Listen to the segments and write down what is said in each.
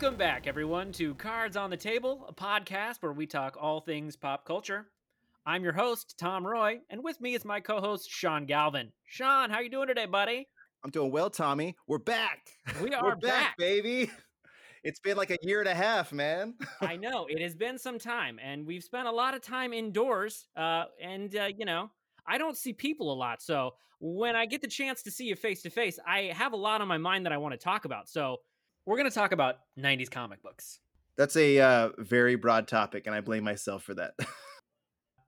Welcome back, everyone, to Cards on the Table, a podcast where we talk all things pop culture. I'm your host, Tom Roy, and with me is my co-host, Sean Galvin. Sean, how you doing today, buddy? I'm doing well, Tommy. We're back. We are We're back. back, baby. It's been like a year and a half, man. I know it has been some time, and we've spent a lot of time indoors. Uh, and uh, you know, I don't see people a lot, so when I get the chance to see you face to face, I have a lot on my mind that I want to talk about. So we're going to talk about '90s comic books. That's a uh, very broad topic, and I blame myself for that.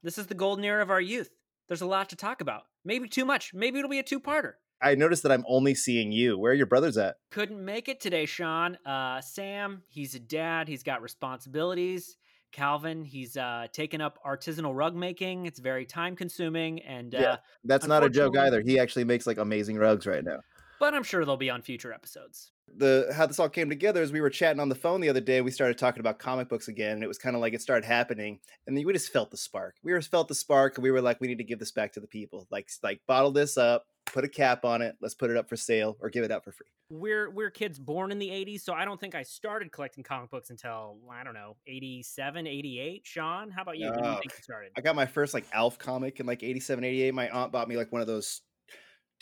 This is the golden era of our youth. There's a lot to talk about. Maybe too much. Maybe it'll be a two-parter. I noticed that I'm only seeing you. Where are your brothers at? couldn't make it today, Sean. Uh, Sam, he's a dad. He's got responsibilities. Calvin, he's uh, taken up artisanal rug making. It's very time consuming, and uh, That's not a joke either. He actually makes like amazing rugs right now. but I'm sure they'll be on future episodes. The how this all came together is we were chatting on the phone the other day we started talking about comic books again and it was kind of like it started happening and then we just felt the spark we just felt the spark and we were like we need to give this back to the people like like bottle this up put a cap on it let's put it up for sale or give it out for free We're we're kids born in the 80s, so I don't think I started collecting comic books until I don't know 87, 88. Sean, how about you? When you think you started? i got my first like alf comic in like 87 88 my aunt bought me like one of those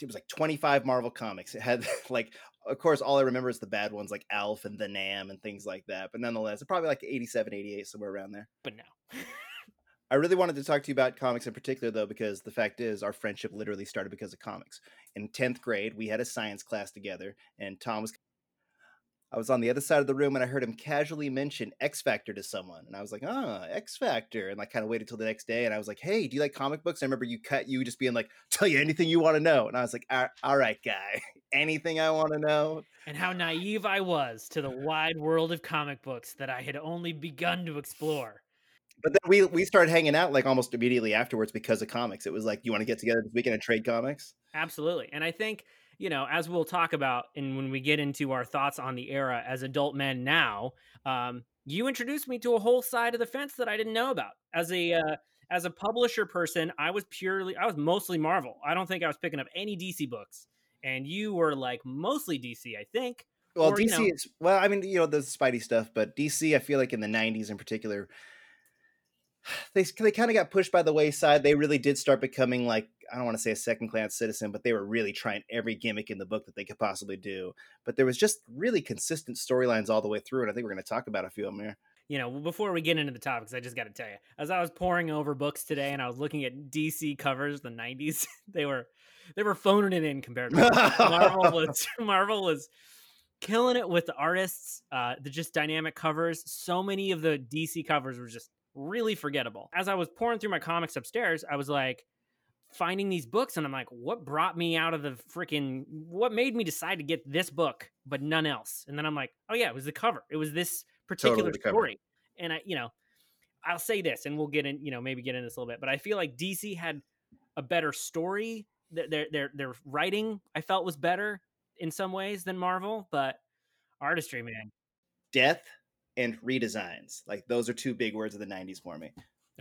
it was like 25 marvel comics it had like of course all i remember is the bad ones like alf and the nam and things like that but nonetheless probably like 87 88 somewhere around there But no. I really wanted to talk to you about comics in particular, though, because the fact is, our friendship literally started because of comics. In 10th grade, we had a science class together, and Tom was. I was on the other side of the room and I heard him casually mention X Factor to someone. And I was like, ah, X Factor. And I kind of waited till the next day and I was like, hey, do you like comic books? I remember you cut you just being like, tell you anything you want to know. And I was like, "All- all right, guy, anything I want to know. and how naive I was to the wide world of comic books that I had only begun to explore. But then we, we started hanging out like almost immediately afterwards because of comics. It was like, you want to get together this weekend and trade comics? Absolutely. And I think, you know, as we'll talk about and when we get into our thoughts on the era as adult men now, um, you introduced me to a whole side of the fence that I didn't know about. As a uh, as a publisher person, I was purely I was mostly Marvel. I don't think I was picking up any DC books. And you were like mostly DC, I think. Well, Or, you DC know- is well. I mean, you know, the Spidey stuff, but DC, I feel like in the '90s in particular, they they kind of got pushed by the wayside. They really did start becoming like I don't want to say a second class citizen, but they were really trying every gimmick in the book that they could possibly do. But there was just really consistent storylines all the way through, and I think we're going to talk about a few of them here. you know, before we get into the topics, I just got to tell you, as I was pouring over books today and I was looking at DC covers, the '90s, they were they were phoning it in compared to Marvel was Marvel was killing it with the artists, uh, the just dynamic covers. So many of the DC covers were just really forgettable. As I was pouring through my comics upstairs, I was like finding these books, and I'm like, what brought me out of the freaking? What made me decide to get this book but none else? And then I'm like, oh yeah, it was the cover. It was this particular cover. story, and I, you know, I'll say this, and we'll get in, you know, maybe get into this a little bit, but I feel like DC had a better story. Their their their, their writing I felt was better in some ways than Marvel, but artistry, man. Death and redesigns, like those are two big words of the '90s for me.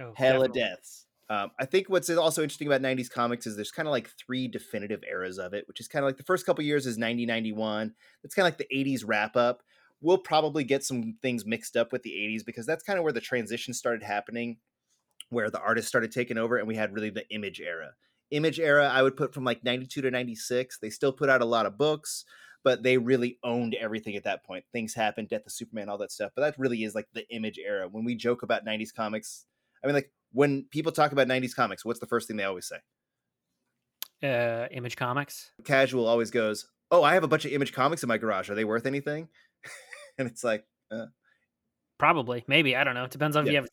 Oh, hella definitely. deaths. Um, I think what's also interesting about 90s comics is there's kind of like three definitive eras of it, which is kind of like the first couple years is 90, 91. That's kind of like the 80s wrap up. We'll probably get some things mixed up with the 80s because that's kind of where the transition started happening, where the artists started taking over and we had really the image era. Image era, I would put from like 92 to 96. They still put out a lot of books, but they really owned everything at that point. Things happened, Death of Superman, all that stuff. But that really is like the image era. When we joke about 90s comics, I mean, like when people talk about 90s comics, what's the first thing they always say? Uh, Image Comics. Casual always goes, Oh, I have a bunch of image comics in my garage. Are they worth anything? and it's like, Probably, maybe I don't know. It depends on if you have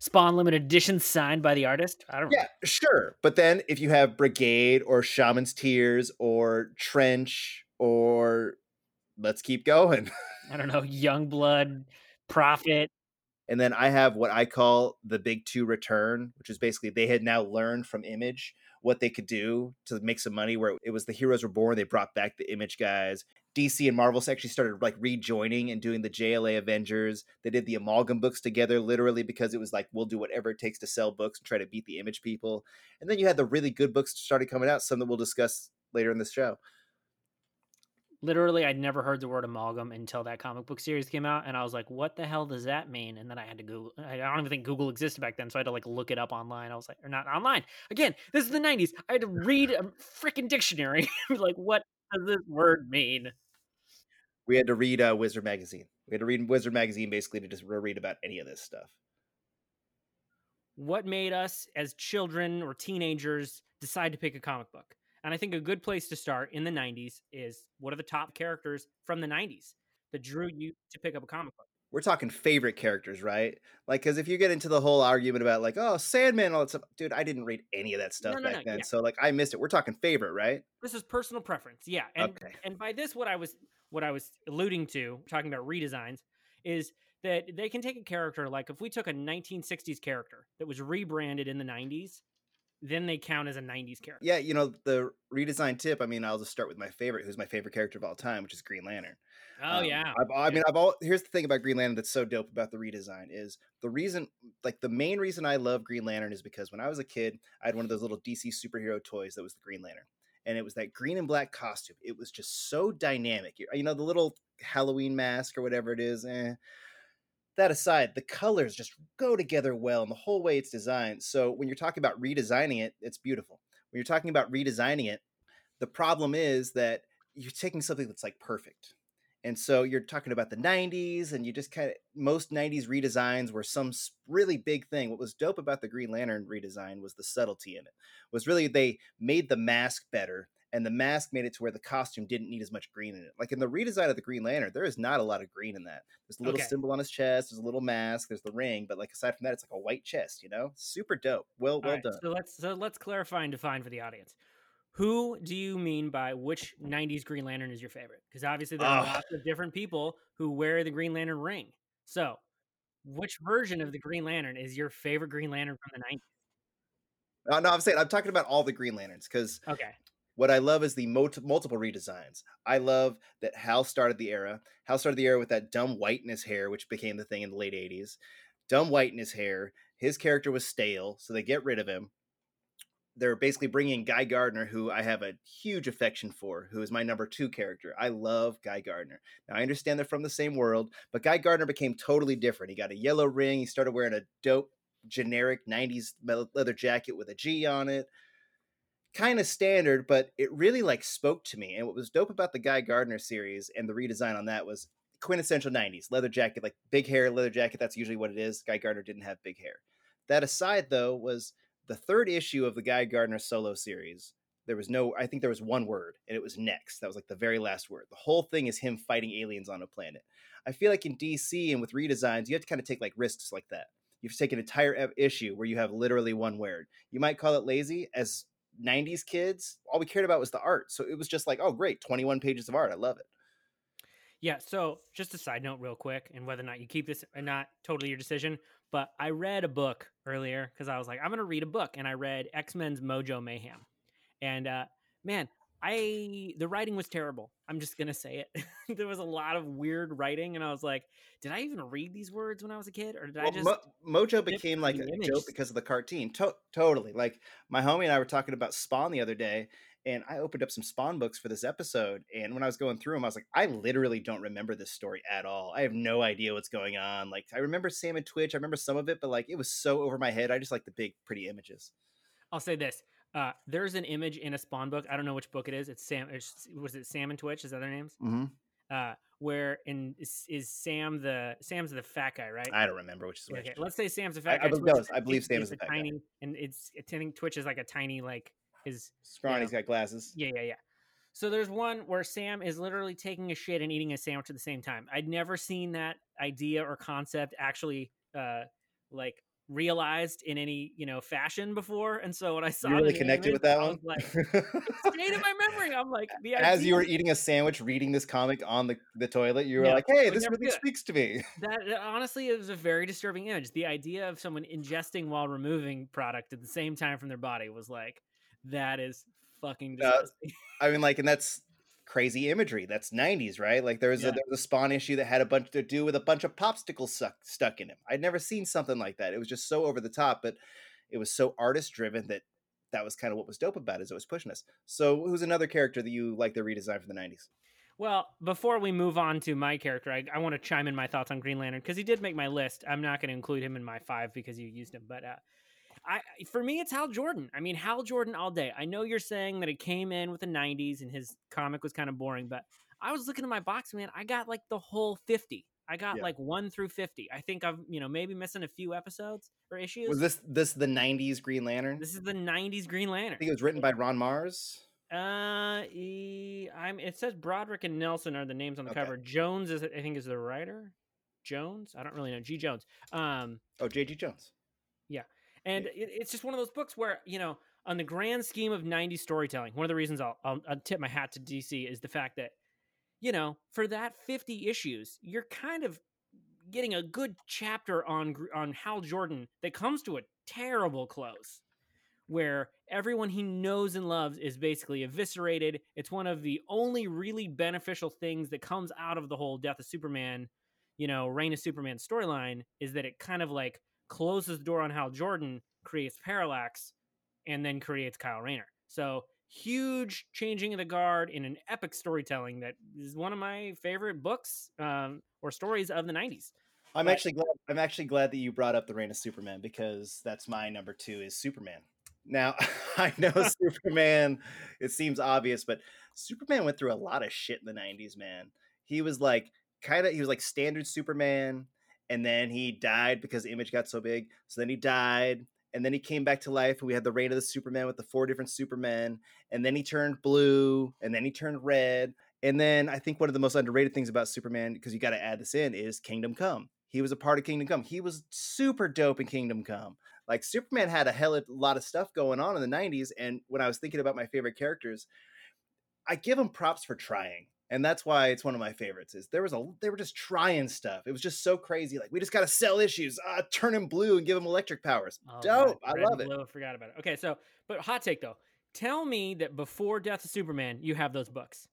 Spawn limited edition signed by the artist. I don't know. yeah, sure. But then if you have Brigade or Shaman's Tears or Trench or let's keep going. I don't know. Youngblood, Prophet. And then I have what I call the big two return, which is basically they had now learned from Image what they could do to make some money. Where it was the Heroes Reborn, they brought back the Image guys. DC and Marvel actually started like rejoining and doing the JLA Avengers. They did the amalgam books together, literally because it was like we'll do whatever it takes to sell books and try to beat the Image people. And then you had the really good books started coming out, some that we'll discuss later in this show. Literally I'd never heard the word amalgam until that comic book series came out and I was like what the hell does that mean? And then I had to google I don't even think Google existed back then so I had to like look it up online. I was like or not online. Again this is the 90s I had to read a freaking dictionary like what does this word mean? We had to read uh, Wizard magazine. We had to read Wizard magazine basically to just read about any of this stuff. What made us as children or teenagers decide to pick a comic book and I think a good place to start in the 90s is what are the top characters from the 90s that drew you to pick up a comic book? We're talking favorite characters, right? Like, because if you get into the whole argument about like, oh, Sandman, all that stuff, dude, I didn't read any of that stuff no, no, back no, then, yeah. so like, I missed it. We're talking favorite, right? This is personal preference, yeah. And okay. and by this, what I was what I was alluding to, talking about redesigns, is that they can take a character like if we took a 1960s character that was rebranded in the 90s then they count as a 90s character. Yeah, you know, the redesign tip, I mean, I'll just start with my favorite, who's my favorite character of all time, which is Green Lantern. Oh, um, yeah. I've, I mean, I've all, here's the thing about Green Lantern that's so dope about the redesign is the reason, like, the main reason I love Green Lantern is because when I was a kid, I had one of those little DC superhero toys that was the Green Lantern. And it was that green and black costume. It was just so dynamic. You know, the little Halloween mask or whatever it is. Eh that aside, the colors just go together well and the whole way it's designed. So when you're talking about redesigning it, it's beautiful. When you're talking about redesigning it, the problem is that you're taking something that's like perfect. And so you're talking about the 90s, and you just kind of most 90s redesigns were some really big thing. What was dope about the Green Lantern redesign was the subtlety in it. Was really they made the mask better and the mask made it to where the costume didn't need as much green in it. Like in the redesign of the Green Lantern, there is not a lot of green in that. There's a little okay. symbol on his chest, there's a little mask, there's the ring, but like aside from that, it's like a white chest. You know, super dope. Well, well right, done. So let's so let's clarify and define for the audience. Who do you mean by which '90s Green Lantern is your favorite? Because obviously there are lots of different people who wear the Green Lantern ring. So, which version of the Green Lantern is your favorite Green Lantern from the '90s? No, uh, no, I'm saying I'm talking about all the Green Lanterns because okay, what I love is the multiple redesigns. I love that Hal started the era. Hal started the era with that dumb white in his hair, which became the thing in the late 80s. Dumb white in his hair. His character was stale, so they get rid of him. They're basically bringing Guy Gardner, who I have a huge affection for, who is my number two character. I love Guy Gardner. Now, I understand they're from the same world, but Guy Gardner became totally different. He got a yellow ring. He started wearing a dope, generic 90s leather jacket with a G on it kind of standard, but it really like spoke to me. And what was dope about the Guy Gardner series and the redesign on that was quintessential 90s leather jacket, like big hair leather jacket. That's usually what it is. Guy Gardner didn't have big hair. That aside, though, was the third issue of the Guy Gardner solo series. There was no, I think there was one word, and it was next. That was like the very last word. The whole thing is him fighting aliens on a planet. I feel like in DC and with redesigns, you have to kind of take like risks like that. You've taken an entire issue where you have literally one word. You might call it lazy, as 90s kids, all we cared about was the art. So it was just like, oh, great, 21 pages of art. I love it. Yeah. So just a side note, real quick, and whether or not you keep this or not, totally your decision. But I read a book earlier because I was like, I'm going to read a book. And I read X Men's Mojo Mayhem. And uh, man, I the writing was terrible. I'm just gonna say it. there was a lot of weird writing, and I was like, "Did I even read these words when I was a kid, or did well, I just?" Mo- Mojo became like a image? joke because of the cartoon. To- totally. Like my homie and I were talking about Spawn the other day, and I opened up some Spawn books for this episode. And when I was going through them, I was like, I literally don't remember this story at all. I have no idea what's going on. Like I remember Sam and Twitch. I remember some of it, but like it was so over my head. I just like the big, pretty images. I'll say this: uh, there's an image in a Spawn book. I don't know which book it is. It's Sam. Was it Sam and Twitch? Is that their names? Mm-hmm. Uh, where in is, is, Sam the Sam's the fat guy, right? I don't remember which is which. Okay, let's say Sam's the fat I, guy. I, I believe Sam is a tiny, guy. and it's I think Twitch is like a tiny like his scrawny. He's got glasses. Yeah, yeah, yeah. So there's one where Sam is literally taking a shit and eating a sandwich at the same time. I'd never seen that idea or concept actually uh like realized in any you know fashion before and so when i saw you really connected with that one like it stayed in my memory i'm like the as you were eating a sandwich reading this comic on the, the toilet you were like hey this really good. speaks to me that honestly is a very disturbing image the idea of someone ingesting while removing product at the same time from their body was like that is fucking disgusting. Uh, i mean like and that's crazy imagery. That's 90s, right? Like there was, yeah. a, there was a Spawn issue that had a bunch to do with a bunch of popsicles stuck, stuck in him. I'd never seen something like that. It was just so over the top, but it was so artist driven that that was kind of what was dope about it, is it was pushing us. So who's another character that you like the redesign for the 90s? Well, before we move on to my character, I, I want to chime in my thoughts on Green Lantern because he did make my list. I'm not going to include him in my five because you used him, but uh, I for me it's Hal Jordan. I mean Hal Jordan all day. I know you're saying that it came in with the 90s and his comic was kind of boring, but I was looking at my box, man. I got like the whole 50. I got Yeah. like one through 50. I think I'm, you know, maybe missing a few episodes or issues. Was this this the '90s Green Lantern? this is the 90s Green Lantern. I think it was written by Ron Marz. Uh, e, I'm. It says Broderick and Nelson are the names on the Okay. cover. Jones is, I think, is the writer. Jones. I don't really know. G. Jones. Um, Oh, J.G. Jones. And it, it's just one of those books where you know, on the grand scheme of '90s storytelling, one of the reasons I'll, I'll, I'll tip my hat to DC is the fact that, you know, for that 50 issues, you're kind of getting a good chapter on on Hal Jordan that comes to a terrible close, where everyone he knows and loves is basically eviscerated. It's one of the only really beneficial things that comes out of the whole Death of Superman, you know, Reign of Superman storyline is that it kind of like closes the door on Hal Jordan, creates Parallax, and then creates Kyle Rayner. So huge changing of the guard in an epic storytelling that is one of my favorite books um, or stories of the 90s. I'm But- actually glad. I'm actually glad that you brought up the Reign of Superman because that's my number two is Superman. Now I know Superman. It seems obvious, but Superman went through a lot of shit in the '90s. Man, he was like kind of he was like standard Superman, and then he died because the image got so big. So then he died, and then he came back to life, and we had the Reign of the Superman with the four different Supermen, and then he turned blue, and then he turned red, and then I think one of the most underrated things about Superman, because you got to add this in, is Kingdom Come. He was a part of Kingdom Come. He was super dope in Kingdom Come. Like Superman had a hell of a lot of stuff going on in the 90s. And when I was thinking about my favorite characters, I give them props for trying. And that's why it's one of my favorites. Is there was a they were just trying stuff. It was just so crazy. Like we just got to sell issues, uh, turn him blue and give him electric powers. Oh, Dope. I love it. I forgot about it. Okay, so but hot take though. Tell me that before Death of Superman, you have those books.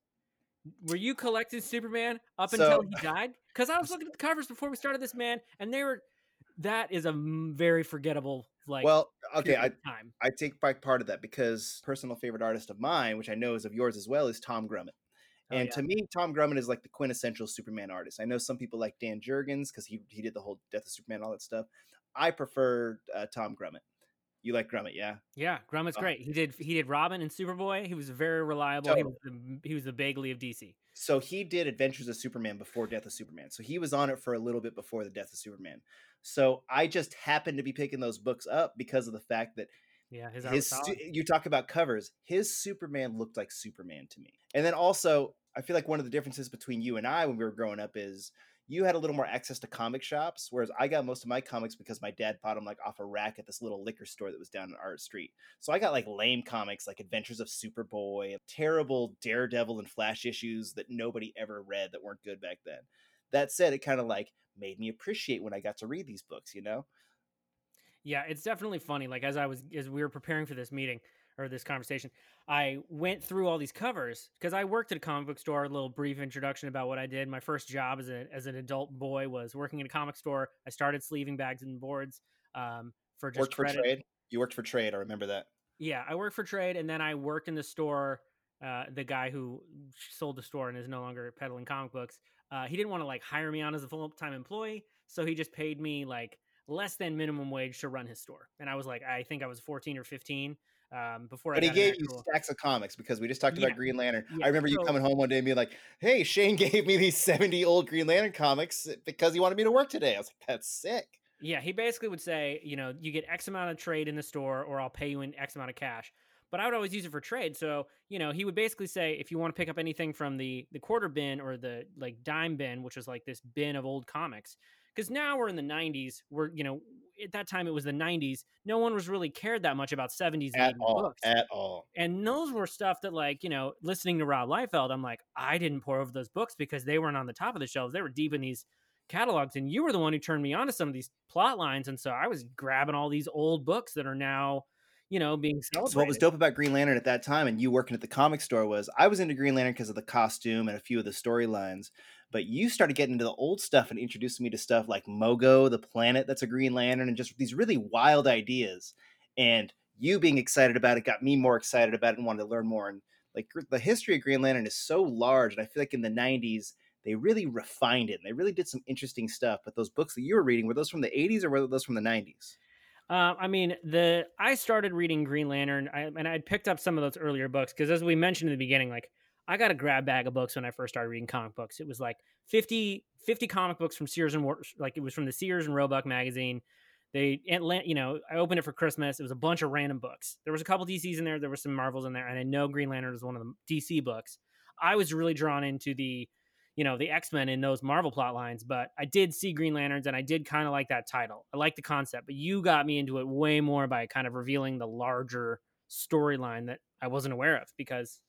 Were you collecting Superman up until he died? Because I was looking at the covers before we started this, man, and they were. that is a very forgettable like. well, okay, I, time. I take back part of that because personal favorite artist of mine, which I know is of yours as well, is Tom Grummett. Oh, and yeah. to me, Tom Grummett is like the quintessential Superman artist. I know some people like Dan Jurgens because he he did the whole Death of Superman, all that stuff. I prefer uh, Tom Grummett. You like Grummett, yeah? Yeah, Grummett's Oh. great. He did he did Robin and Superboy. He was very reliable. He was the, he was the Bagley of DC. So he did Adventures of Superman before Death of Superman. So he was on it for a little bit before the Death of Superman. So I just happened to be picking those books up because of the fact that Yeah, his, his was stu- solid. you talk about covers his superman looked like superman to me. And then also i feel like one of the differences between you and i when we were growing up is you had a little more access to comic shops whereas i got most of my comics because my dad bought them like off a rack at this little liquor store that was down in art street. So i got like lame comics like adventures of superboy terrible daredevil and flash issues that nobody ever read that weren't good back then. That said it kind of like made me appreciate when i got to read these books you know Yeah, it's definitely funny. Like as I was as we were preparing for this meeting or this conversation, I went through all these covers because I worked at a comic book store. A little brief introduction about what I did. My first job as a as an adult boy was working in a comic store. I started sleeving bags and boards um, for just worked for trade you worked for trade i remember that Yeah, I worked for trade, and then I worked in the store. Uh, the guy who sold the store and is no longer peddling comic books, uh, he didn't want to like hire me on as a full time employee, so he just paid me like less than minimum wage to run his store. And I was like, I think I was fourteen or fifteen um, before. But I he gave you stacks of comics because we just talked Yeah. about Green Lantern. Yeah, I remember you coming home one day and being like, "Hey, Shane gave me these seventy old Green Lantern comics because he wanted me to work today." I was like, "That's sick." Yeah, he basically would say, you know, you get X amount of trade in the store, or I'll pay you in X amount of cash. But I would always use it for trade. So, you know, he would basically say, if you want to pick up anything from the the quarter bin or the like dime bin, which is like this bin of old comics, because now we're in the '90s. We're, you know, at that time it was the '90s. No one was really cared that much about '70s and At all, books. at all. And those were stuff that, like, you know, listening to Rob Liefeld, I'm like, I didn't pour over those books because they weren't on the top of the shelves. They were deep in these catalogs. And you were the one who turned me on to some of these plot lines. And so I was grabbing all these old books that are now, you know, being celebrated. So what was dope about Green Lantern at that time, and you working at the comic store, was I was into Green Lantern because of the costume and a few of the storylines. But you started getting into the old stuff and introducing me to stuff like Mogo, the planet that's a Green Lantern, and just these really wild ideas. And you being excited about it got me more excited about it and wanted to learn more. And like the history of Green Lantern is so large, and I feel like in the '90s they really refined it. And they really did some interesting stuff. But those books that you were reading were those from the '80s or were those from the '90s? Uh, I mean, the I started reading Green Lantern, I, and I'd picked up some of those earlier books because, as we mentioned in the beginning, like I got a grab bag of books when I first started reading comic books. It was like 50, 50 comic books from Sears and like it was from the Sears and Roebuck magazine. They, Atlanta, you know, I opened it for Christmas. It was a bunch of random books. There was a couple DCs in there. There were some Marvels in there, and I know Green Lantern was one of the DC books. I was really drawn into the, you know, the X Men in those Marvel plot lines, but I did see Green Lanterns, and I did kind of like that title. I like the concept, but you got me into it way more by kind of revealing the larger storyline that I wasn't aware of because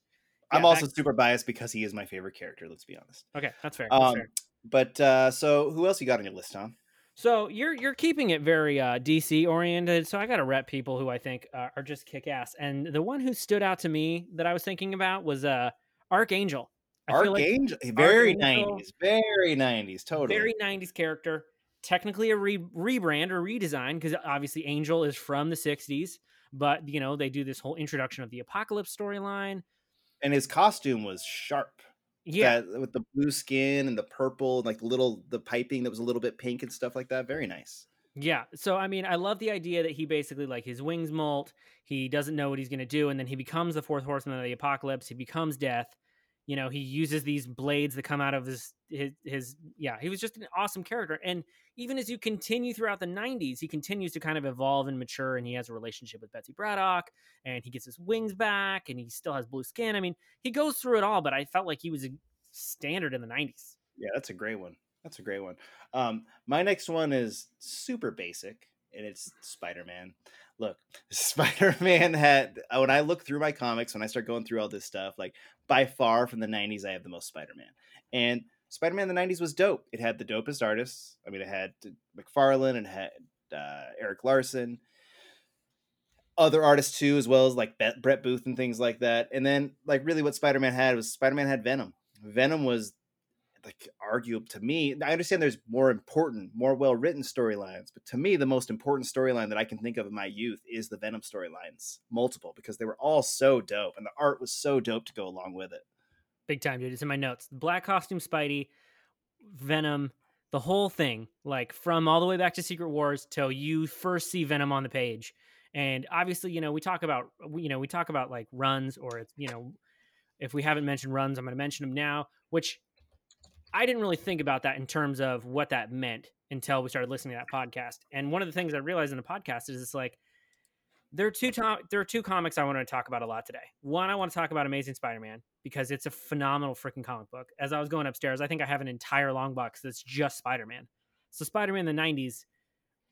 yeah, I'm also super biased because he is my favorite character. Let's be honest. Okay, that's fair. Um, fair. But uh, so, who else you got on your list, Tom? So you're you're keeping it very uh, DC oriented. So I got to rep people who I think uh, are just kick ass. And the one who stood out to me that I was thinking about was uh, Archangel. I Archangel, like very nineties, very nineties, totally, very nineties character. Technically a re- rebrand or redesign because obviously Angel is from the '60s, but you know they do this whole introduction of the Apocalypse storyline, and his costume was sharp. Yeah. That, with the blue skin and the purple like little the piping that was a little bit pink and stuff like that very nice. Yeah so i mean i love the idea that he basically like his wings molt he doesn't know what he's going to do and then he becomes the fourth horseman of the apocalypse he becomes death you know he uses these blades that come out of his his, his yeah he was just an awesome character and even as you continue throughout the 90s he continues to kind of evolve and mature and he has a relationship with betsy braddock and he gets his wings back and he still has blue skin. I mean he goes through it all but i felt like he was a standard in the 90s yeah that's a great one. That's a great one. Um my next one is super basic and it's spider-man look spider-man had uh, when i look through my comics when i start going through all this stuff like by far from the 90s i have the most spider-man. And spider-man in the 90s was dope. It had the dopest artists. I mean it had mcfarlane and had uh, erik larsen other artists too as well as like brett booth and things like that. And then like really what spider-man had was spider-man had venom. Venom was like arguable to me. I understand there's more important, more well written storylines, but to me, the most important storyline that I can think of in my youth is the Venom storylines, multiple, because they were all so dope and the art was so dope to go along with it. Big time, dude. It's in my notes. Black costume Spidey, Venom, the whole thing, like from all the way back to Secret Wars till you first see Venom on the page. And obviously, you know, we talk about, you know, we talk about like runs or you know, if we haven't mentioned runs, I'm going to mention them now, which I didn't really think about that in terms of what that meant until we started listening to that podcast. And one of the things I realized in the podcast is it's like there are two to- there are two comics I want to talk about a lot today. One, I want to talk about Amazing Spider-Man because it's a phenomenal freaking comic book. As I was going upstairs, I think I have an entire long box that's just Spider-Man. So Spider-Man in the 90s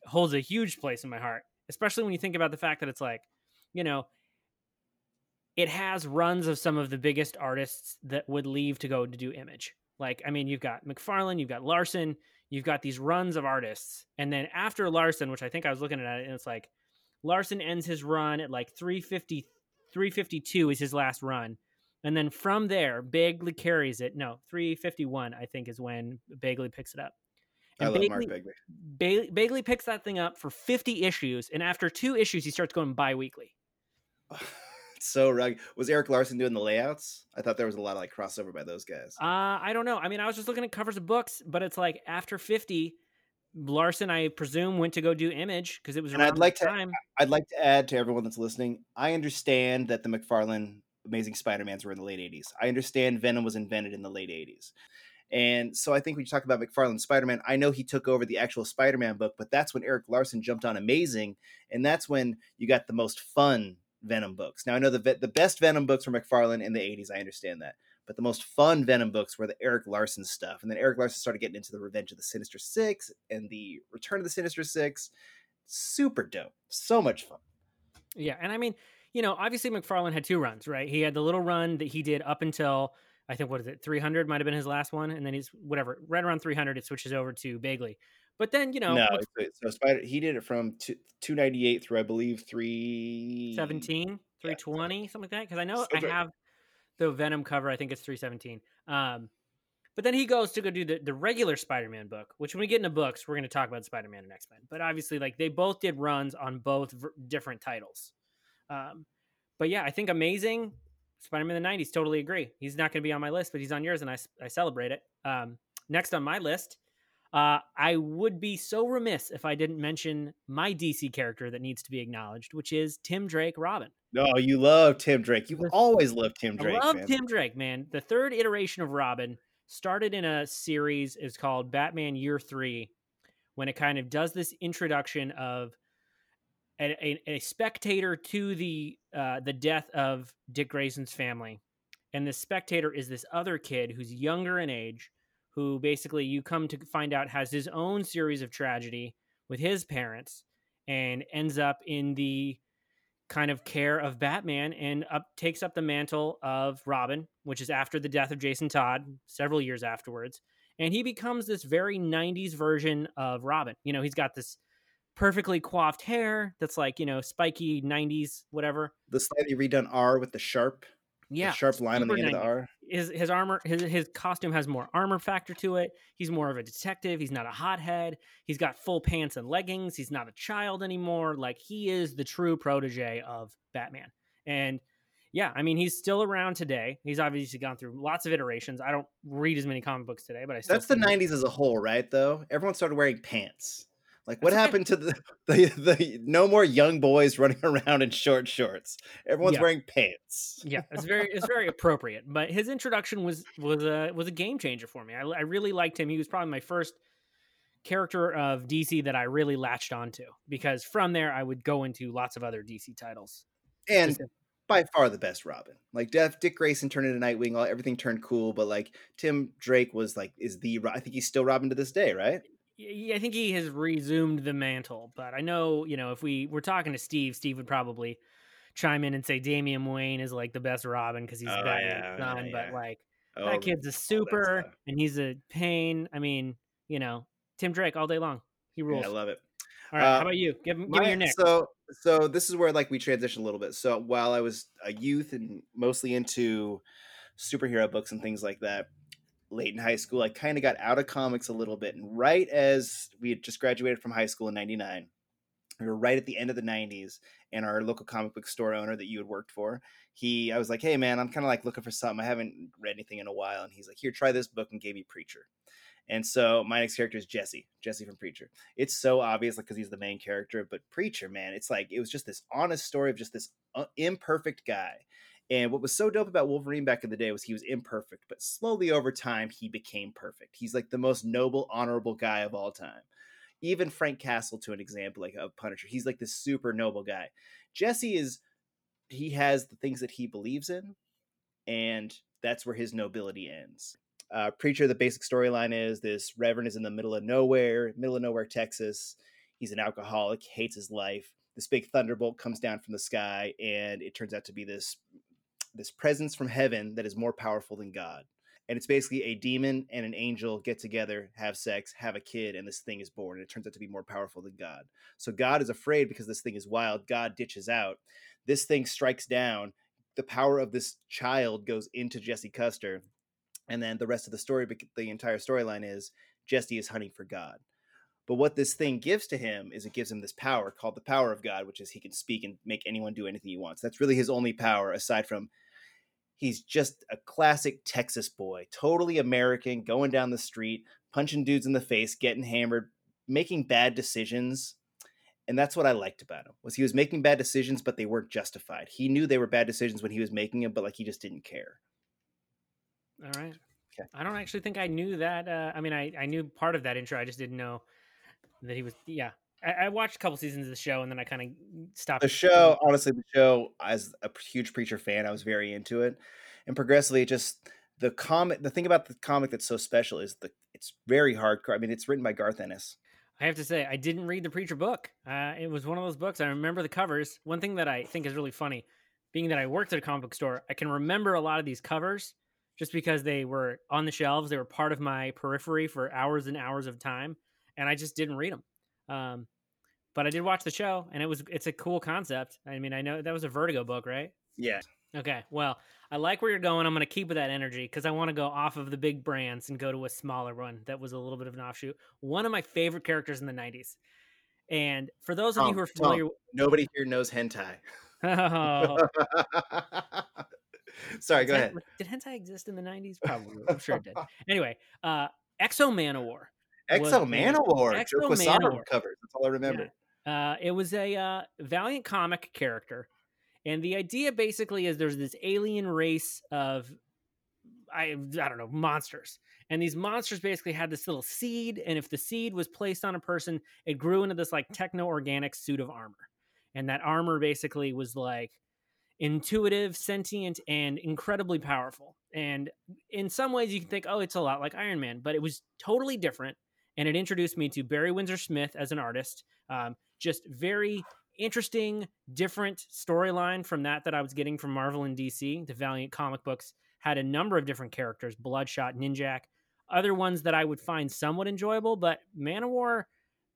holds a huge place in my heart, especially when you think about the fact that it's like, you know, it has runs of some of the biggest artists that would leave to go to do image like, I mean, you've got McFarlane, you've got Larsen, you've got these runs of artists. And then after Larsen, which I think I was looking at it, and it's like Larsen ends his run at like 350, 352 is his last run. And then from there, Bagley carries it. No, 351, I think, is when Bagley picks it up. And I love Bagley, Mark Bagley. Bagley. Bagley picks that thing up for 50 issues. And after two issues, he starts going bi weekly. So rugged. Was Erik Larsen doing the layouts? I thought there was a lot of like crossover by those guys. Uh, I don't know. I mean, I was just looking at covers of books, but it's like after 50, Larsen, I presume, went to go do image because it was. And I'd like to. Time. I'd like to add to everyone that's listening. I understand that the McFarlane Amazing Spider-Mans were in the late '80s. I understand Venom was invented in the late '80s. And so I think when you talk about McFarlane Spider-Man, I know he took over the actual Spider-Man book, but that's when Erik Larsen jumped on Amazing, and that's when you got the most fun Venom books. Now I know the the best Venom books were McFarlane in the 80s. I understand that. But the most fun Venom books were the Erik Larsen stuff. And then Erik Larsen started getting into the Revenge of the Sinister Six and the Return of the Sinister Six. Super dope. So much fun. Yeah, and I mean, you know, obviously McFarlane had two runs, right? He had the little run that he did up until I think what is it, 300 might have been his last one, and then he's whatever, right around 300, it switches over to Bagley. But then you know, no, so Spider he did it from two ninety eight through I believe three 17, 320, yeah. something like that. Because I know so I have the Venom cover. I think it's three seventeen. Um, but then he goes to go do the, the regular Spider-Man book, which when we get into books, we're going to talk about Spider-Man and X-Men. But obviously, like they both did runs on both v- different titles. Um, but yeah, I think Amazing Spider-Man the '90s. Totally agree. He's not going to be on my list, but he's on yours, and I, I celebrate it. Um, next on my list, uh, I would be so remiss if I didn't mention my DC character that needs to be acknowledged, which is Tim Drake Robin. No, oh, you love Tim Drake. You've always loved Tim Drake. I love man. Tim Drake, man. The third iteration of Robin started in a series is called Batman Year Three, when it kind of does this introduction of a, a, a spectator to the uh, the death of Dick Grayson's family, and the spectator is this other kid who's younger in age, who basically you come to find out has his own series of tragedy with his parents, and ends up in the kind of care of Batman and up takes up the mantle of Robin, which is after the death of Jason Todd, several years afterwards. And he becomes this very 90s version of Robin. You know, he's got this perfectly coiffed hair that's like, you know, spiky 90s, whatever. The slightly redone R with the sharp yeah, sharp line on the end 90s. of the R. His his armor his his costume has more armor factor to it. He's more of a detective. He's not a hothead. He's got full pants and leggings. He's not a child anymore. Like he is the true protege of Batman. And yeah, I mean he's still around today. He's obviously gone through lots of iterations. I don't read as many comic books today, but I That's the 90s as a whole, right though? Everyone started wearing pants. Like what happened to the, the the no more young boys running around in short shorts? Everyone's yeah. wearing pants. yeah, it's very it's very appropriate. But his introduction was was a was a game changer for me. I, I really liked him. He was probably my first character of DC that I really latched onto because from there I would go into lots of other DC titles. And by far the best Robin. Like Def, Dick Grayson turned into Nightwing, all everything turned cool, but like Tim Drake was like is the I think he's still Robin to this day, right? I think he has resumed the mantle, but I know, you know, if we were talking to Steve, Steve would probably chime in and say Damian Wayne is like the best Robin because he's oh, Batman's yeah, son, yeah. but like oh, that kid's a super and he's a pain. I mean, you know, Tim Drake all day long. He rules. Yeah, I love it. All right, uh, how about you? Give, give my, me your next. So, so this is where like we transition a little bit. So while I was a youth and mostly into superhero books and things like that, late in high school. I kind of got out of comics a little bit. And right as we had just graduated from high school in 99, we were right at the end of the 90s. And our local comic book store owner that you had worked for, he, I was like, hey, man, I'm kind of like looking for something. I haven't read anything in a while. And he's like, here, try this book and gave me Preacher. And so my next character is Jesse, Jesse from Preacher. It's so obvious, like, because he's the main character, but Preacher, man, it's like, it was just this honest story of just this uh, imperfect guy and what was so dope about Wolverine back in the day was he was imperfect, but slowly over time he became perfect. He's like the most noble, honorable guy of all time. Even Frank Castle, to an example, like of Punisher, he's like this super noble guy. Jesse is he has the things that he believes in, and that's where his nobility ends. Uh, Preacher, the basic storyline is this Reverend is in the middle of nowhere, middle of nowhere, Texas. He's an alcoholic, hates his life. This big thunderbolt comes down from the sky, and it turns out to be this this presence from heaven that is more powerful than God. And it's basically a demon and an angel get together, have sex, have a kid, and this thing is born. And it turns out to be more powerful than God. So God is afraid because this thing is wild. God ditches out. This thing strikes down. The power of this child goes into Jesse Custer. And then the rest of the story, the entire storyline is Jesse is hunting for God. But what this thing gives to him is it gives him this power called the power of God, which is he can speak and make anyone do anything he wants. That's really his only power aside from He's just a classic Texas boy, totally American, going down the street, punching dudes in the face, getting hammered, making bad decisions. And that's what I liked about him. Was he was making bad decisions, but they weren't justified. He knew they were bad decisions when he was making them, but like he just didn't care. All right. Okay. I don't actually think I knew that. Uh, I mean, I, I knew part of that intro. I just didn't know that he was. Yeah, I, I, watched a couple seasons of the show and then I kind of stopped. The show, honestly, the show, as a huge Preacher fan, I was very into it, and progressively, just the comic. The thing about the comic that's so special is the it's very hardcore. I mean, it's written by Garth Ennis. I have to say, I didn't read the Preacher book. Uh, it was one of those books. I remember the covers. One thing that I think is really funny, being that I worked at a comic book store, I can remember a lot of these covers just because they were on the shelves. They were part of my periphery for hours and hours of time, and I just didn't read them. Um, but I did watch the show, and it was it's a cool concept. I mean, I know that was a Vertigo book, right? Yeah. Okay. Well, I like where you're going. I'm going to keep with that energy because I want to go off of the big brands and go to a smaller one that was a little bit of an offshoot. One of my favorite characters in the '90s, and for those of you who are familiar, nobody here knows hentai. Oh. Sorry, go ahead. Did hentai exist in the '90s? Probably. I'm sure it did. Anyway, uh, X-O Manowar. X-O Manowar. X-O Manowar. covers. That's all I remember. Uh, it was a uh, Valiant comic character, and the idea basically is there's this alien race of I I don't know monsters, and these monsters basically had this little seed, and if the seed was placed on a person, it grew into this like techno organic suit of armor, and that armor basically was like intuitive, sentient, and incredibly powerful. And in some ways, you can think, oh, it's a lot like Iron Man, but it was totally different. And it introduced me to Barry Windsor Smith as an artist. Um, just very interesting, different storyline from that that I was getting from Marvel and DC. The Valiant comic books had a number of different characters Bloodshot, Ninjak, other ones that I would find somewhat enjoyable, but Manowar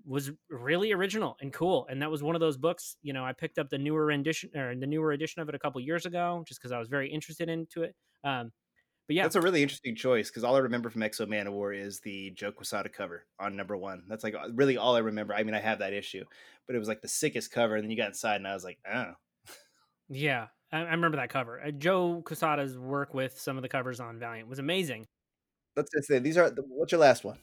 was really original and cool. And that was one of those books, you know, I picked up the newer rendition or the newer edition of it a couple years ago just because I was very interested into it. Um, but yeah, That's a really interesting choice because all I remember from X-O Manowar is the Joe Quesada cover on number one. That's like really all I remember. I mean, I have that issue, but it was like the sickest cover. And then you got inside, and I was like, oh, yeah, I, I remember that cover. Uh, Joe Quesada's work with some of the covers on Valiant was amazing. let's just say these are. What's your last one?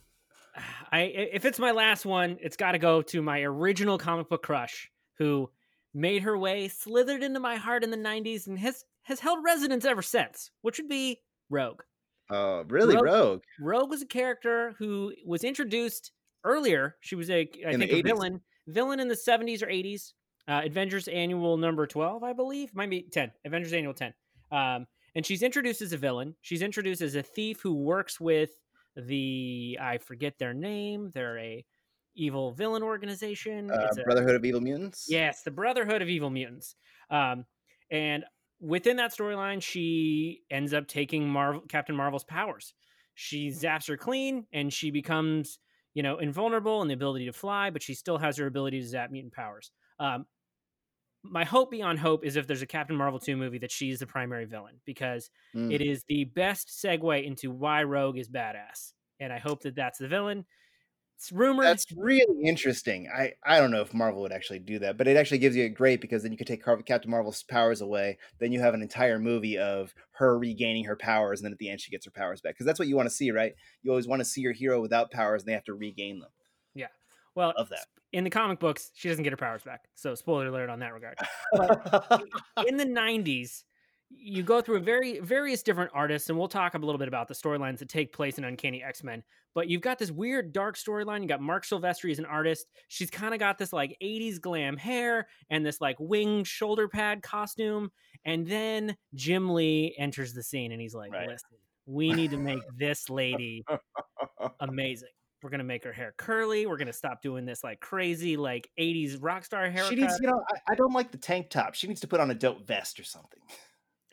I if it's my last one, it's got to go to my original comic book crush, who made her way, slithered into my heart in the '90s, and has has held residence ever since. Which would be Rogue. Oh, really, Rogue- Rogue? Rogue was a character who was introduced earlier. She was a, I In think, a 80s. villain, villain in the 70s or 80s. Uh, Avengers Annual number 12, I believe, might be 10. Avengers Annual 10. Um, and she's introduced as a villain. She's introduced as a thief who works with the I forget their name. They're a evil villain organization. Uh, a- Brotherhood of Evil Mutants. Yes, the Brotherhood of Evil Mutants. Um, and within that storyline, she ends up taking Marvel, Captain Marvel's powers. She zaps her clean, and she becomes, you know, invulnerable and the ability to fly, but she still has her ability to zap mutant powers. Um, my hope beyond hope is if there's a Captain Marvel 2 movie that she's the primary villain because Mm. it is the best segue into why Rogue is badass. And I hope that that's the villain. It's rumored. That's really interesting. I, I don't know if Marvel would actually do that, but it actually gives you a great because then you could take Captain Marvel's powers away. Then you have an entire movie of her regaining her powers, and then at the end she gets her powers back. Because that's what you want to see, right? You always want to see your hero without powers, and they have to regain them. Yeah. Well, Love that. in the comic books, she doesn't get her powers back. So spoiler alert on that regard. in the 90s, you go through a very various different artists, and we'll talk a little bit about the storylines that take place in Uncanny X-Men. But you've got this weird dark storyline. You got Marc Silvestri as an artist. She's kind of got this like 80s glam hair and this like wing shoulder pad costume. And then Jim Lee enters the scene and he's like, Right. listen, we need to make this lady amazing. We're gonna make her hair curly. We're gonna stop doing this like crazy like '80s rock star haircut. she needs, you know, I, I don't like the tank top. She needs to put on a dope vest or something.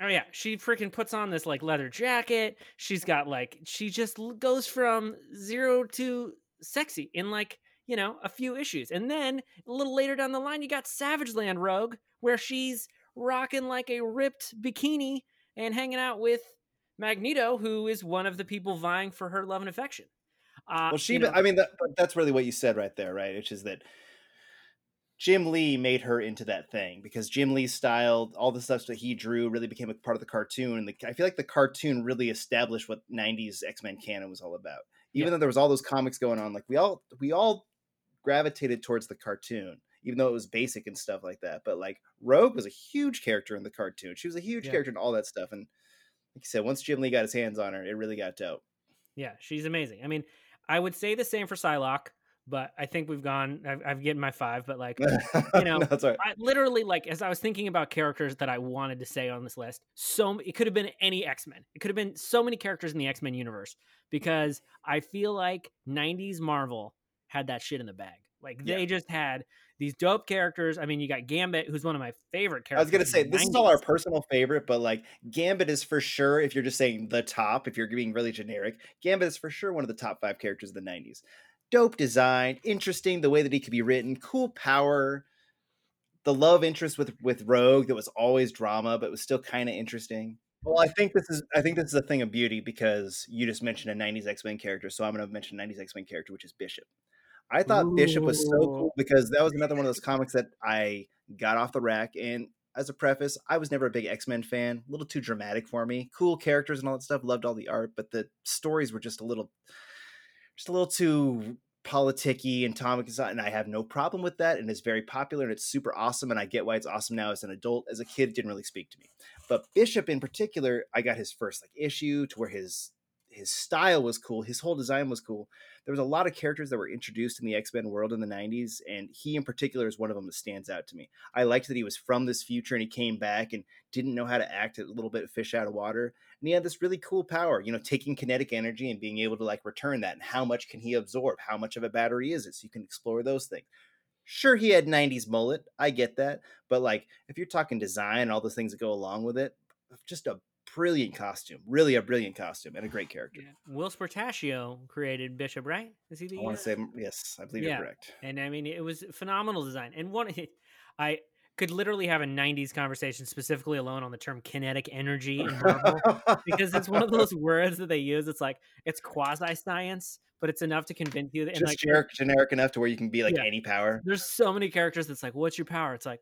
Oh yeah, she freaking puts on this like leather jacket. She's got like she just goes from zero to sexy in like you know a few issues, and then a little later down the line, you got Savage Land Rogue, where she's rocking like a ripped bikini and hanging out with Magneto, who is one of the people vying for her love and affection. Uh, well, she, you know- I mean, that, that's really what you said right there, right? Which is that Jim Lee made her into that thing because Jim Lee's style, all the stuff that he drew, really became a part of the cartoon. And the, I feel like the cartoon really established what '90s X Men canon was all about. Even Yeah. though there was all those comics going on, like we all we all gravitated towards the cartoon, even though it was basic and stuff like that. But like Rogue was a huge character in the cartoon. She was a huge Yeah. character in all that stuff. And like you said, once Jim Lee got his hands on her, it really got dope. Yeah, she's amazing. I mean, I would say the same for Psylocke, but I think we've gone. I've, I've given my five, but like, you know, that's all right. I literally like as I was thinking about characters that I wanted to say on this list. So it could have been any X Men. It could have been so many characters in the X Men universe because I feel like '90s Marvel had that shit in the bag. Like Yeah. they just had these dope characters. I mean, you got Gambit, who's one of my favorite characters. I was gonna say this is all our personal favorite, but like Gambit is for sure. If you're just saying the top, if you're being really generic, Gambit is for sure one of the top five characters of the '90s. Dope design, interesting the way that he could be written, cool power. The love interest with with Rogue that was always drama, but was still kind of interesting. Well, I think this is I think this is a thing of beauty because you just mentioned a '90s X Men character, so I'm going to mention a '90s X Men character, which is Bishop. I thought Bishop was so cool because that was another one of those comics that I got off the rack and as a preface, I was never a big X Men fan. A little too dramatic for me. Cool characters and all that stuff. Loved all the art, but the stories were just a little, just a little too politicky and Tom and I have no problem with that, and it's very popular and it's super awesome, and I get why it's awesome now as an adult. As a kid, it didn't really speak to me. But Bishop in particular, I got his first like issue to where his his style was cool, his whole design was cool. There was a lot of characters that were introduced in the X Men world in the '90s, and he in particular is one of them that stands out to me. I liked that he was from this future and he came back and didn't know how to act a little bit fish out of water, and he had this really cool power, you know, taking kinetic energy and being able to like return that. And how much can he absorb? How much of a battery is it? So you can explore those things. Sure, he had 90s mullet. I get that. But like, if you're talking design and all the things that go along with it, just a brilliant costume. Really a brilliant costume and a great character. Yeah. Whilce Portacio created Bishop, right? Is he the I want to say yes, I believe yeah. you're correct. And I mean it was phenomenal design. And one I could literally have a 90s conversation specifically alone on the term kinetic energy in Marvel because it's one of those words that they use. It's like it's quasi science, but it's enough to convince you. That, Just like, generic, generic enough to where you can be like yeah. any power. There's so many characters that's like, what's your power? It's like,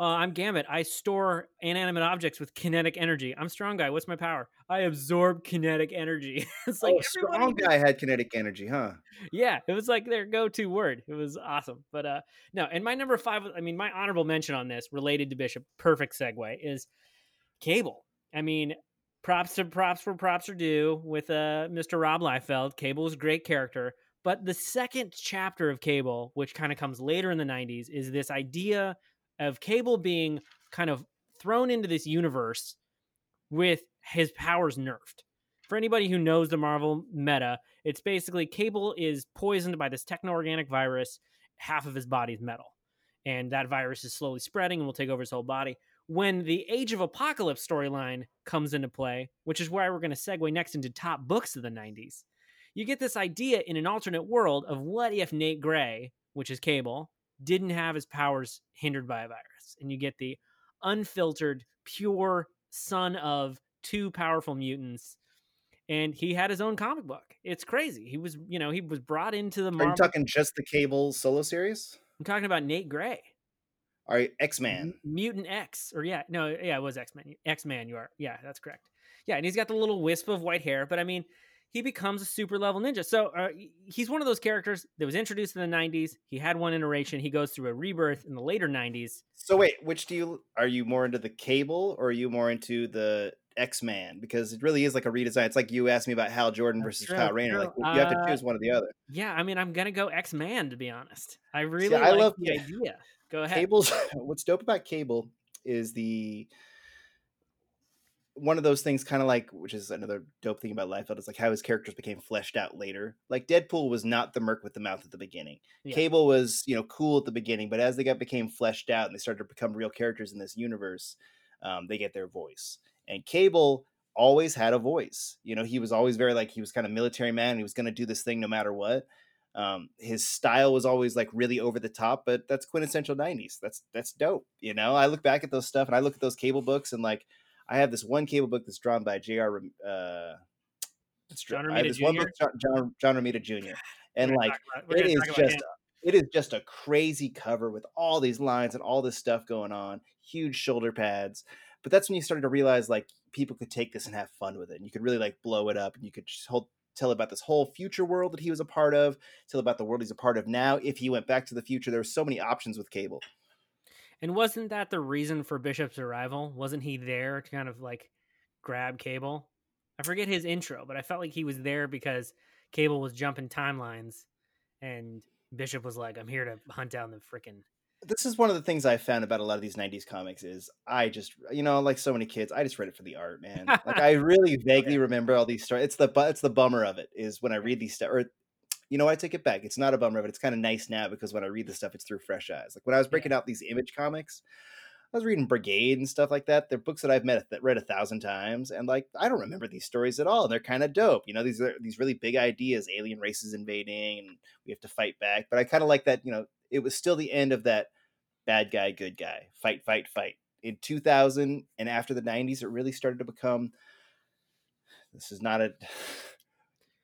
uh, I'm Gambit. I store inanimate objects with kinetic energy. I'm Strong Guy. What's my power? I absorb kinetic energy. it's like oh, Strong Guy had kinetic energy, huh? Yeah, it was like their go-to word. It was awesome. But uh, no, and my number five. I mean, my honorable mention on this, related to Bishop, perfect segue is Cable. I mean, props to props for props are due with uh, Mr. Rob Liefeld. Cable is a great character. But the second chapter of Cable, which kind of comes later in the 90s, is this idea of Cable being kind of thrown into this universe with his powers nerfed. For anybody who knows the Marvel meta, it's basically Cable is poisoned by this techno organic virus. Half of his body is metal. And that virus is slowly spreading and will take over his whole body. When the Age of Apocalypse storyline comes into play, which is why we're going to segue next into top books of the 90s, you get this idea in an alternate world of what if Nate Gray, which is Cable, didn't have his powers hindered by a virus. And you get the unfiltered, pure son of two powerful mutants. And he had his own comic book. It's crazy. He was, you know, he was brought into the. Marvel- Are you talking just the Cable solo series? I'm talking about Nate Gray. Are you X Man? Mutant X, or yeah, no, yeah, it was X Man. X Man, you are, yeah, that's correct. Yeah, and he's got the little wisp of white hair, but I mean, he becomes a super level ninja. So uh, he's one of those characters that was introduced in the 90s. He had one iteration. He goes through a rebirth in the later 90s. So wait, which do you are you more into the Cable or are you more into the X Man? Because it really is like a redesign. It's like you asked me about Hal Jordan versus true, Kyle Rayner. Like you have to uh, choose one or the other. Yeah, I mean, I'm gonna go X Man to be honest. I really See, like I love the idea. Go ahead. Cable's what's dope about Cable is the one of those things kind of like which is another dope thing about Liefeld is like how his characters became fleshed out later. Like Deadpool was not the merc with the mouth at the beginning. Yeah. Cable was, you know, cool at the beginning, but as they got became fleshed out and they started to become real characters in this universe, um, they get their voice. And Cable always had a voice. You know, he was always very like he was kind of military man. he was going to do this thing no matter what. Um, his style was always like really over the top, but that's quintessential '90s. That's that's dope. You know, I look back at those stuff and I look at those Cable books and like I have this one cable book that's drawn by J.R. Uh, John Romita I have this Jr. one book, John, John Romita Jr. And like it is just it is just a crazy cover with all these lines and all this stuff going on, huge shoulder pads. But that's when you started to realize like people could take this and have fun with it. And you could really like blow it up and you could just hold, tell about this whole future world that he was a part of, tell about the world he's a part of now. If he went back to the future, there were so many options with cable. And wasn't that the reason for Bishop's arrival? Wasn't he there to kind of like grab Cable? I forget his intro, but I felt like he was there because Cable was jumping timelines and Bishop was like, I'm here to hunt down the freaking this is one of the things I found about a lot of these '90s comics is I just, you know, like so many kids, I just read it for the art, man. Like I really vaguely remember all these stories. It's the it's the bummer of it is when I read these stuff, or you know, I take it back. It's not a bummer, but it's kind of nice now because when I read the stuff, it's through fresh eyes. Like when I was breaking yeah. out these image comics, I was reading Brigade and stuff like that. They're books that I've met, read a thousand times, and like I don't remember these stories at all. They're kind of dope. You know, these are these really big ideas: alien races invading, and we have to fight back. But I kind of like that. You know, it was still the end of that bad guy, good guy, fight, fight, fight. In 2000 and after the 90s, it really started to become. This is not a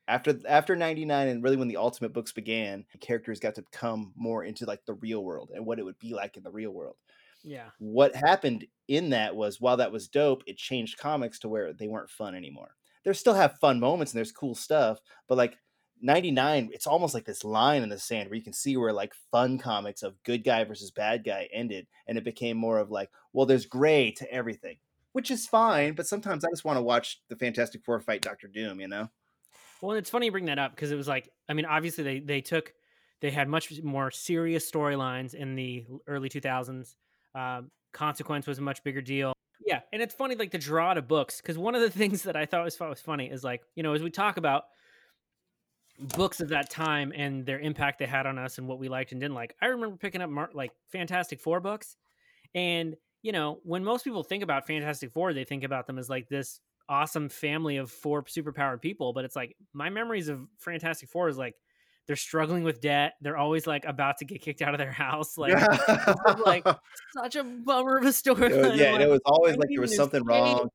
after after 99 and really when the ultimate books began characters got to come more into like the real world and what it would be like in the real world Yeah. What happened in that was while that was dope, it changed comics to where they weren't fun anymore. They still have fun moments and there's cool stuff, but like 99, it's almost like this line in the sand where you can see where like fun comics of good guy versus bad guy ended. And it became more of like, well, there's gray to everything, which is fine. But sometimes I just want to watch the Fantastic Four fight Doctor Doom, you know? Well, it's funny you bring that up because it was like, I mean, obviously they, they took, they had much more serious storylines in the early 2000s. Um, Consequence was a much bigger deal. Yeah. And it's funny, like the draw to books, because one of the things that I thought was, was funny is like, you know, as we talk about, books of that time and their impact they had on us and what we liked and didn't like. I remember picking up Mar- like Fantastic Four books, and you know, when most people think about Fantastic Four, they think about them as like this awesome family of four superpowered people. But it's like my memories of Fantastic Four is like they're struggling with debt. They're always like about to get kicked out of their house. Like, like such a bummer of a story. Yeah, and it was always like there was something wrong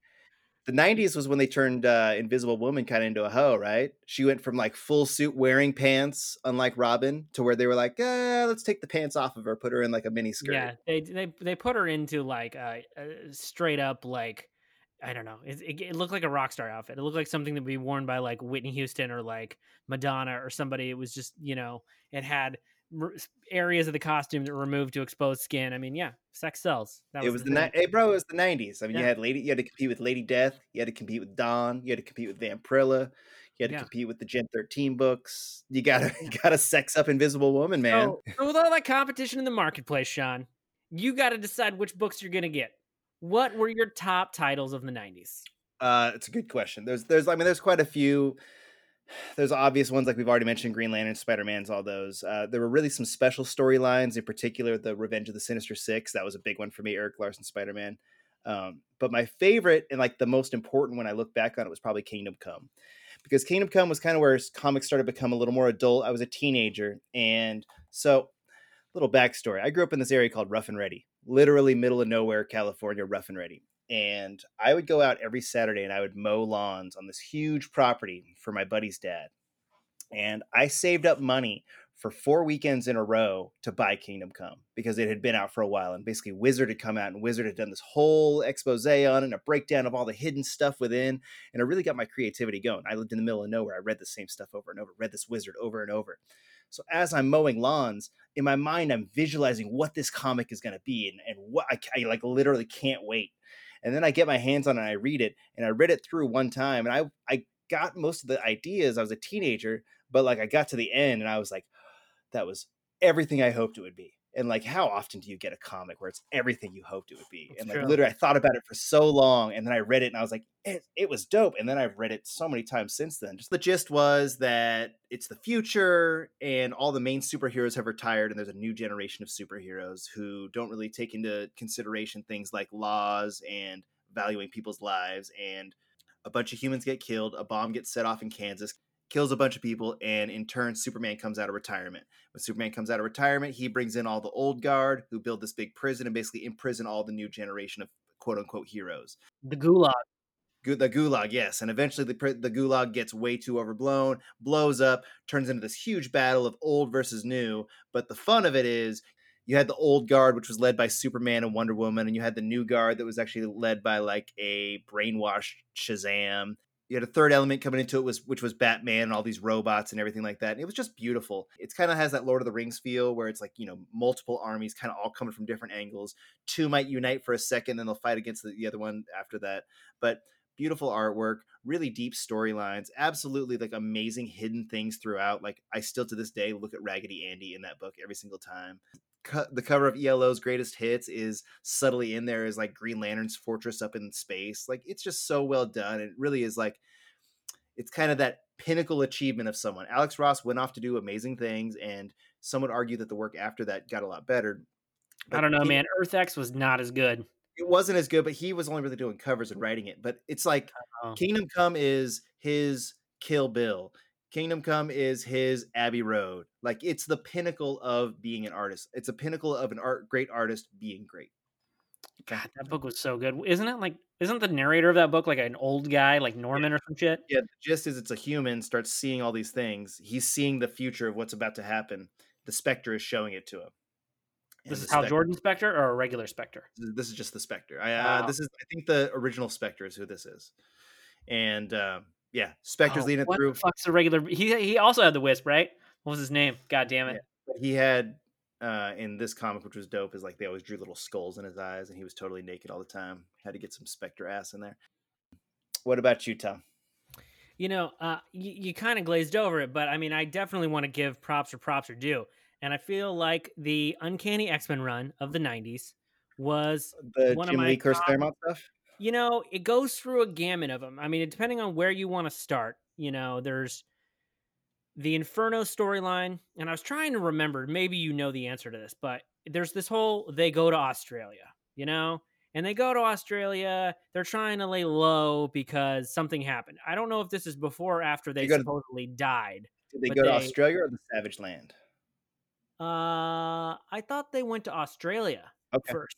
the 90s was when they turned uh, invisible woman kind of into a hoe right she went from like full suit wearing pants unlike robin to where they were like eh, let's take the pants off of her put her in like a mini skirt yeah they they, they put her into like a, a straight up like I don't know. It, it, it, looked like a rock star outfit. It looked like something that would be worn by like Whitney Houston or like Madonna or somebody. It was just, you know, it had areas of the costume that were removed to expose skin. I mean, yeah, sex sells. That it was, the, the hey, bro. It was the nineties. I mean, yeah. you had lady. You had to compete with Lady Death. You had to compete with Dawn. You had to compete with Vampirella. You had to yeah. compete with the Gen thirteen books. You gotta you gotta sex up Invisible Woman, man. So, so with all that competition in the marketplace, Sean, you got to decide which books you're gonna get. What were your top titles of the nineties? Uh, it's a good question. There's there's I mean there's quite a few. There's obvious ones like we've already mentioned green lantern spider-man's all those. Uh, there were really some special storylines in particular the revenge of the sinister six. That was a big one for me Erik Larsen, spider-man. Um, but my favorite and like the most important when i look back on it was probably kingdom come because kingdom come was kind of where comics started to become a little more adult. I was a teenager and so little backstory. I grew up in this area called rough and ready literally middle of nowhere california rough and ready and I would go out every Saturday and I would mow lawns on this huge property for my buddy's dad. And I saved up money for four weekends in a row to buy Kingdom Come because it had been out for a while. And basically, Wizard had come out and Wizard had done this whole expose on and a breakdown of all the hidden stuff within. And it really got my creativity going. I lived in the middle of nowhere. I read the same stuff over and over, read this Wizard over and over. So as I'm mowing lawns, in my mind, I'm visualizing what this comic is going to be and, and what I, I like literally can't wait and then I get my hands on it and I read it and I read it through one time and I I got most of the ideas. I was a teenager, but like I got to the end and I was like, that was everything I hoped it would be and like how often do you get a comic where it's everything you hoped it would be? That's and like true. literally i thought about it for so long and then i read it and i was like it, it, was dope. And then i've read it so many times since then. Just the gist was that it's the future and all the main superheroes have retired and there's a new generation of superheroes who don't really take into consideration things like laws and valuing people's lives and a bunch of humans get killed a bomb gets set off in kansas kills a bunch of people, and in turn, Superman comes out of retirement. When Superman comes out of retirement, he brings in all the old guard who build this big prison and basically imprison all the new generation of quote unquote heroes. The Gulag. The Gulag, yes, and eventually the the Gulag gets way too overblown, blows up, turns into this huge battle of old versus new. But the fun of it is, you had the old guard, which was led by Superman and Wonder Woman, and you had the new guard that was actually led by like a brainwashed Shazam you had a third element coming into it was which was Batman and all these robots and everything like that. And it was just beautiful. It's kind of has that Lord of the Rings feel where it's like, you know, multiple armies kind of all coming from different angles. Two might unite for a second, then they'll fight against the, the other one after that. But beautiful artwork, really deep storylines, absolutely like amazing hidden things throughout. Like I still to this day look at Raggedy Andy in that book every single time the cover of ELO's greatest hits is subtly in there is like Green Lantern's fortress up in space. Like it's just so well done. It really is like it's kind of that pinnacle achievement of someone. Alex Ross went off to do amazing things, and some would argue that the work after that got a lot better. But I don't know, he, man. Earth X was not as good. It wasn't as good, but he was only really doing covers and writing it. But it's like uh-huh. Kingdom Come is his Kill Bill. Kingdom Come is his Abbey Road. Like it's the pinnacle of being an artist. It's a pinnacle of an art great artist being great. God, that book was so good. Isn't it like isn't the narrator of that book like an old guy, like Norman yeah. or some shit? Yeah, just as it's a human starts seeing all these things, he's seeing the future of what's about to happen. The specter is showing it to him. and This is Hal Spectre. Jordan Spectre or a regular Spectre? This is- just the Spectre. I, uh, This is, I think, the original Spectre is who this is, and uh, yeah, Spectre's Oh, leading it what through. the fuck's a regular? He he also had the Wisp, right? What was his name? God damn it! But he had uh, in this comic, which was dope, is like they always drew little skulls in his eyes, and he was totally naked all the time. Had to get some Spectre ass in there. What about you, Tom? You know, uh, you, you kind of glazed over it, but I mean, I definitely want to give props or props or due, and I feel like the Uncanny X Men run of the '90s was The One of Jim my Lee Chris Claremont stuff. You know, it goes through a gamut of them. I mean, depending on where you want to start, you know, there's the Inferno storyline, and I was trying to remember. Maybe you know the answer to this, but there's this whole they go to Australia, you know, and they go to Australia. They're trying to lay low because something happened. I don't know if this is before or after they to- supposedly died. Did they go to they- Australia or the Savage Land? Uh, I thought they went to Australia Okay, first.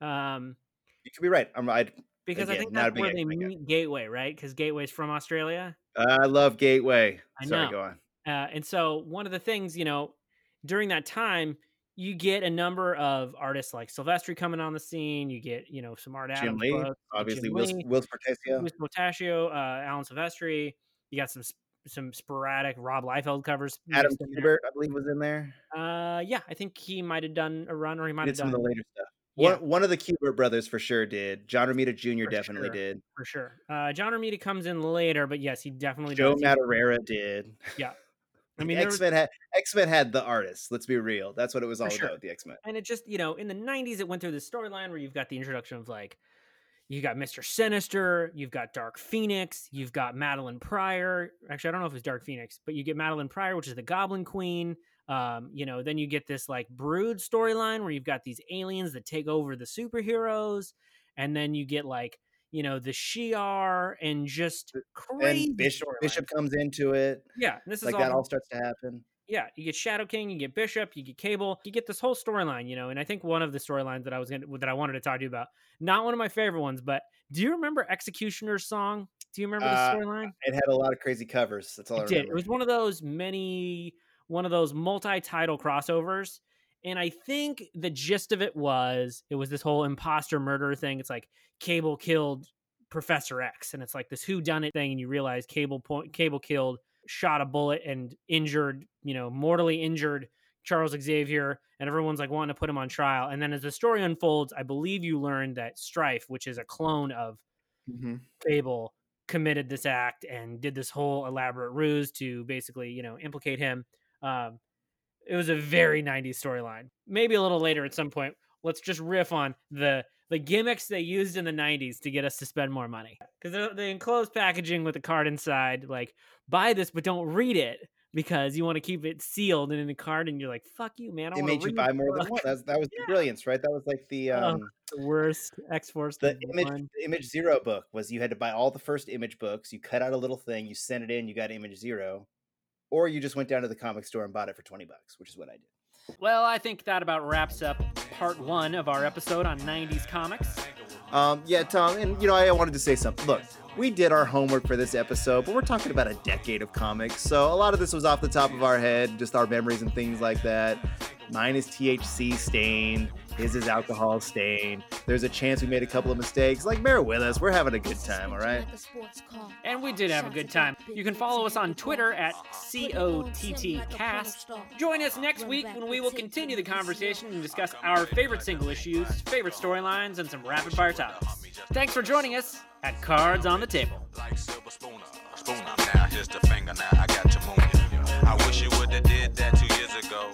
Um, you could be right. I'm right. Because I think that's where they meet Gateway, right? Because Gateway's from Australia. I love Gateway. I Sorry, know. go on. Uh, and so one of the things, you know, during that time, you get a number of artists like Silvestri coming on the scene. You get, you know, some Art Jim Adams Lee, books, obviously. Jim Will, Lee, Whilce Portacio. Whilce Portacio, uh, Alan Silvestri. You got some some sporadic Rob Liefeld covers. Adam mixed in there. Kubert, I believe, was in there. Uh, yeah, I think he might have done a run, or he might have some of done the later stuff. Yeah. One, one of the Kubert brothers for sure did. John Romita Jr. For definitely sure. did. for sure. Uh, John Romita comes in later, but yes, he definitely did. Joe does. Madureira did. Yeah. I mean, X Men had X Men had the artists. Let's be real. That's what it was all sure. about. The X Men. and it just you know in the 90s it went through this storyline where you've got the introduction of like you got mr sinister you've got dark phoenix you've got madelyne pryor actually i don't know if it's dark phoenix but you get madelyne pryor which is the goblin queen um, you know then you get this like brood storyline where you've got these aliens that take over the superheroes and then you get like you know the shi'ar and just crazy And Bishop. Bishop comes into it. yeah this is Like all that all starts to happen. yeah, you get Shadow King, you get Bishop, you get Cable, you get this whole storyline, you know. And I think one of the storylines that I was gonna that I wanted to talk to you about, not one of my favorite ones, but do you remember Executioner's song? Do you remember Uh, the storyline? It had a lot of crazy covers. That's all I It did. remember. It was one of those many, one of those multi-title crossovers. And I think the gist of it was it was this whole imposter murder thing. It's like Cable killed Professor X, and it's like this who done it thing, and you realize Cable point Cable killed, shot a bullet and injured, you know, mortally injured Charles Xavier, and everyone's like wanting to put him on trial. And then as the story unfolds, I believe you learn that Strife, which is a clone of Mhm. Cable committed this act and did this whole elaborate ruse to basically, you know, implicate him. Um, it was a very 90s storyline. Maybe a little later at some point. Let's just riff on the the gimmicks they used in the 90s to get us to spend more money. Because the, the enclosed packaging with the card inside, like, buy this, but don't read it because you want to keep it sealed and in the card, and you're like, fuck you, man. I It made you buy more than one. That's, that was the brilliance, right? That was like the Oh, um, the worst X Force. the image the image zero book was you had to buy all the first image books. You cut out a little thing, you sent it in, you got image zero, or you just went down to the comic store and bought it for twenty bucks, which is what I did. Well, I think that about wraps up part one of our episode on 90s comics. Um, yeah, Tom, and you know, I wanted to say something. Look, we did our homework for this episode, but we're talking about a decade of comics, so a lot of this was off the top of our head, just our memories and things like that. Mine is THC stained. Is his alcohol stain? There's a chance we made a couple of mistakes. Like, bear with us. We're having a good time, all right? And we did have a good time. You can follow us on Twitter at COTTCast. Join us next week when we will continue the conversation and discuss our favorite single issues, favorite storylines, and some rapid fire topics. Thanks for joining us at Cards on the Table. I wish you would have did that two years ago.